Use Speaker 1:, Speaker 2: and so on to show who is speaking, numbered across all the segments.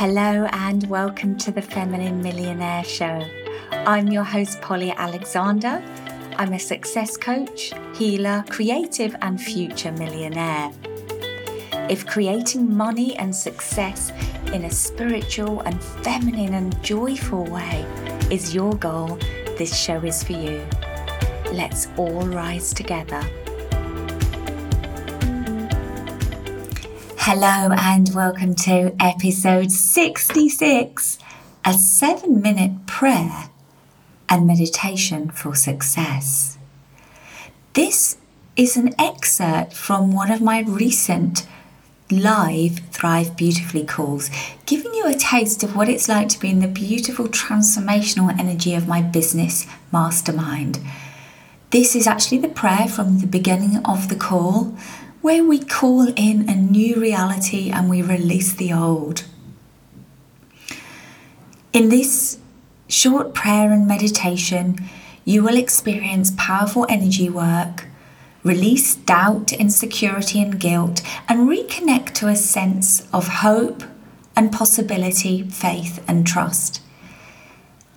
Speaker 1: Hello and welcome to the Feminine Millionaire Show. I'm your host, Polly Alexandre. I'm a success coach, healer, creative, and future millionaire. If creating money and success in a spiritual and feminine and joyful way is your goal, this show is for you. Let's all rise together. Hello, and welcome to episode 66 a seven minute prayer and meditation for success. This is an excerpt from one of my recent live Thrive Beautifully calls, giving you a taste of what it's like to be in the beautiful transformational energy of my business mastermind. This is actually the prayer from the beginning of the call, where we call in a new reality and we release the old. In this short prayer and meditation, you will experience powerful energy work release doubt, insecurity, and guilt, and reconnect to a sense of hope and possibility, faith, and trust.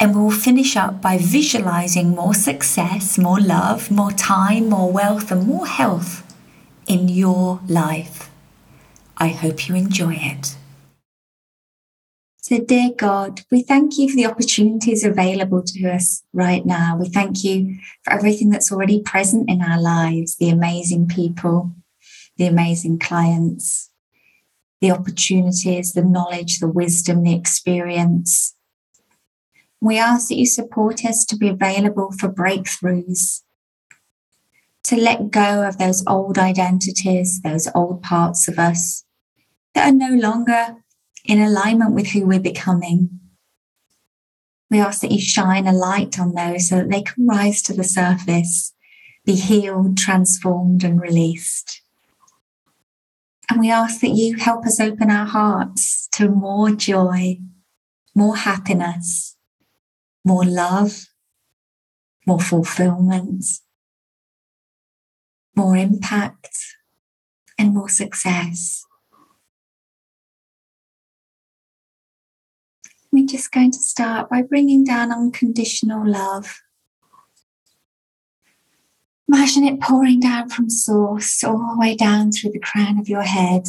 Speaker 1: And we'll finish up by visualizing more success, more love, more time, more wealth, and more health in your life. I hope you enjoy it. So, dear God, we thank you for the opportunities available to us right now. We thank you for everything that's already present in our lives the amazing people, the amazing clients, the opportunities, the knowledge, the wisdom, the experience. We ask that you support us to be available for breakthroughs, to let go of those old identities, those old parts of us that are no longer in alignment with who we're becoming. We ask that you shine a light on those so that they can rise to the surface, be healed, transformed, and released. And we ask that you help us open our hearts to more joy, more happiness, more love, more fulfillment, more impact, and more success. We're just going to start by bringing down unconditional love. Imagine it pouring down from source all the way down through the crown of your head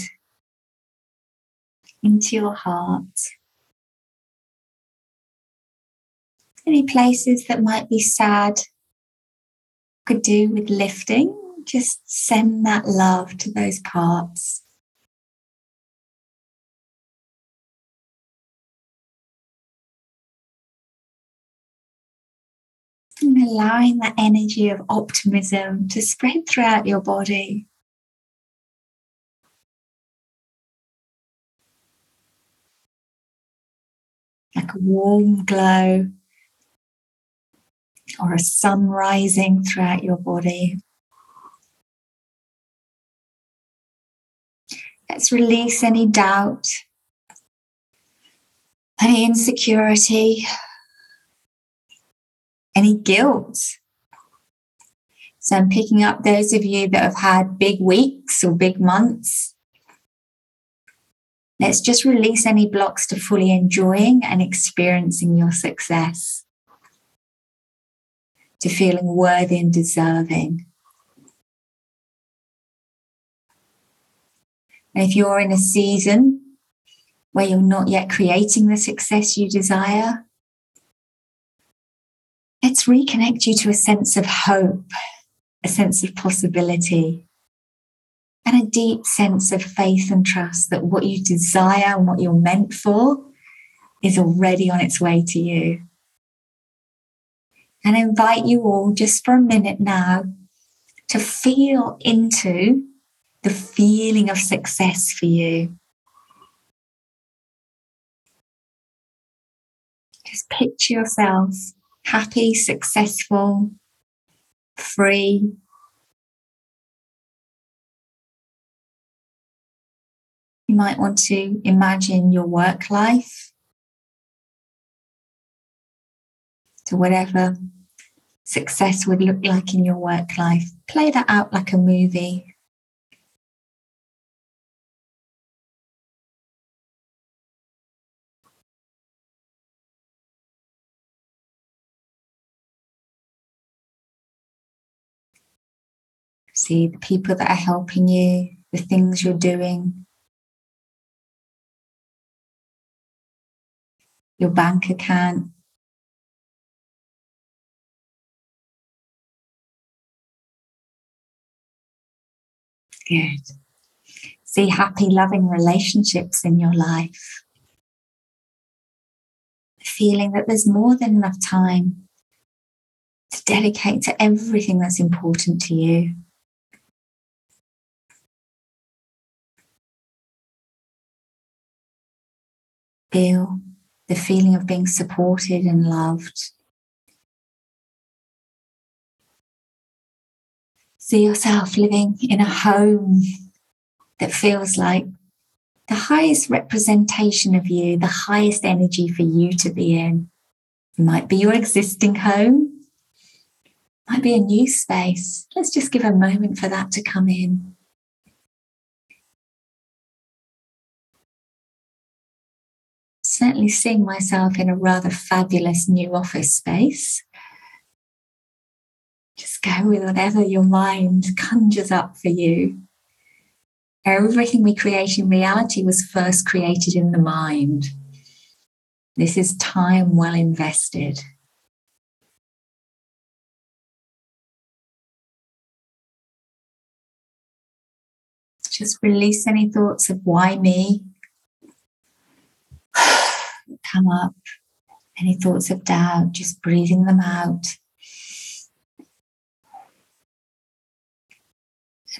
Speaker 1: into your heart. Any places that might be sad could do with lifting, just send that love to those parts. and allowing that energy of optimism to spread throughout your body. Like a warm glow or a sun rising throughout your body. Let's release any doubt, any insecurity, any guilt. So I'm picking up those of you that have had big weeks or big months. Let's just release any blocks to fully enjoying and experiencing your success, to feeling worthy and deserving. And if you're in a season where you're not yet creating the success you desire, let's reconnect you to a sense of hope, a sense of possibility, and a deep sense of faith and trust that what you desire and what you're meant for is already on its way to you. And I invite you all just for a minute now to feel into the feeling of success for you. Just picture yourself happy, successful, free. You might want to imagine your work life to whatever success would look like in your work life. Play that out like a movie. See the people that are helping you, the things you're doing, your bank account. Good. See happy, loving relationships in your life. Feeling that there's more than enough time to dedicate to everything that's important to you. Feel the feeling of being supported and loved. See yourself living in a home that feels like the highest representation of you, the highest energy for you to be in. It might be your existing home, might be a new space. Let's just give a moment for that to come in. Certainly seeing myself in a rather fabulous new office space. Just go with whatever your mind conjures up for you. Everything we create in reality was first created in the mind. This is time well invested. Just release any thoughts of why me come up. Any thoughts of doubt, just breathing them out.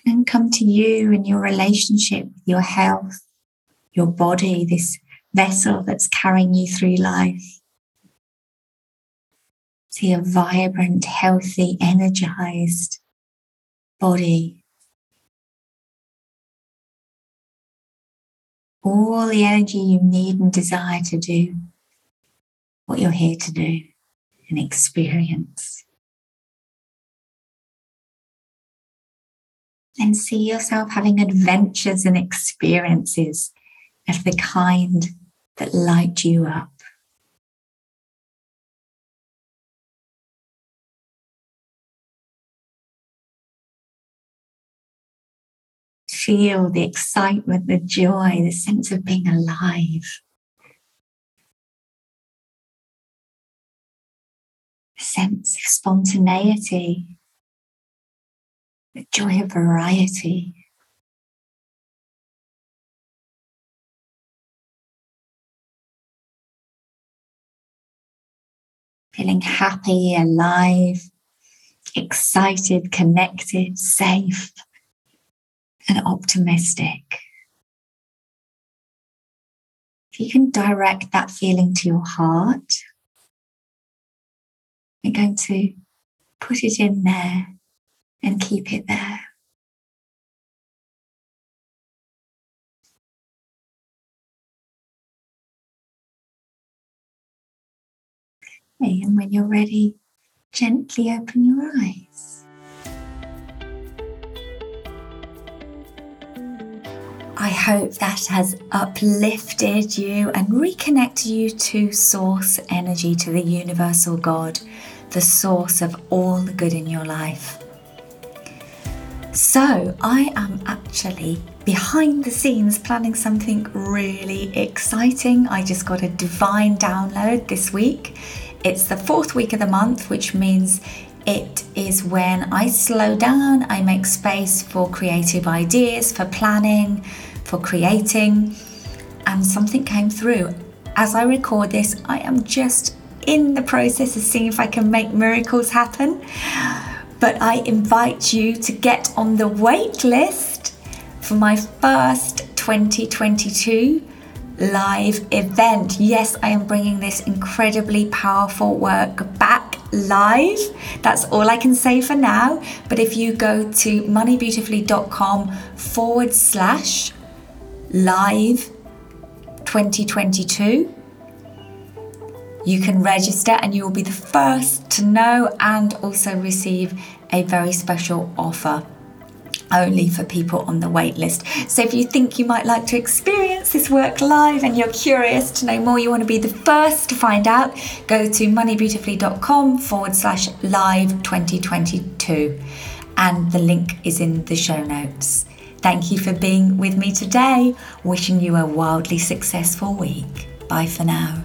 Speaker 1: and then come to you and your relationship, your health, your body, this vessel that's carrying you through life. See a vibrant, healthy, energized body. All the energy you need and desire to do what you're here to do and experience. and see yourself having adventures and experiences of the kind that light you up. Feel the excitement, the joy, the sense of being alive. A sense of spontaneity the joy of variety. Feeling happy, alive, excited, connected, safe, and optimistic. If you can direct that feeling to your heart, we're going to put it in there and keep it there. Okay, and when you're ready, gently open your eyes. I hope that has uplifted you and reconnected you to source energy, to the universal God, the source of all the good in your life. So, I am actually behind the scenes planning something really exciting. I just got a divine download this week. It's the fourth week of the month, which means it is when I slow down, I make space for creative ideas, for planning, for creating, and something came through. As I record this, I am just in the process of seeing if I can make miracles happen but I invite you to get on the wait list for my first 2022 live event. Yes, I am bringing this incredibly powerful work back live. That's all I can say for now. But if you go to moneybeautifully.com forward slash live 2022, you can register and you will be the first to know and also receive a very special offer only for people on the waitlist. So if you think you might like to experience this work live and you're curious to know more, you want to be the first to find out, go to moneybeautifully.com forward slash live 2022. and the link is in the show notes. Thank you for being with me today. Wishing you a wildly successful week. Bye for now.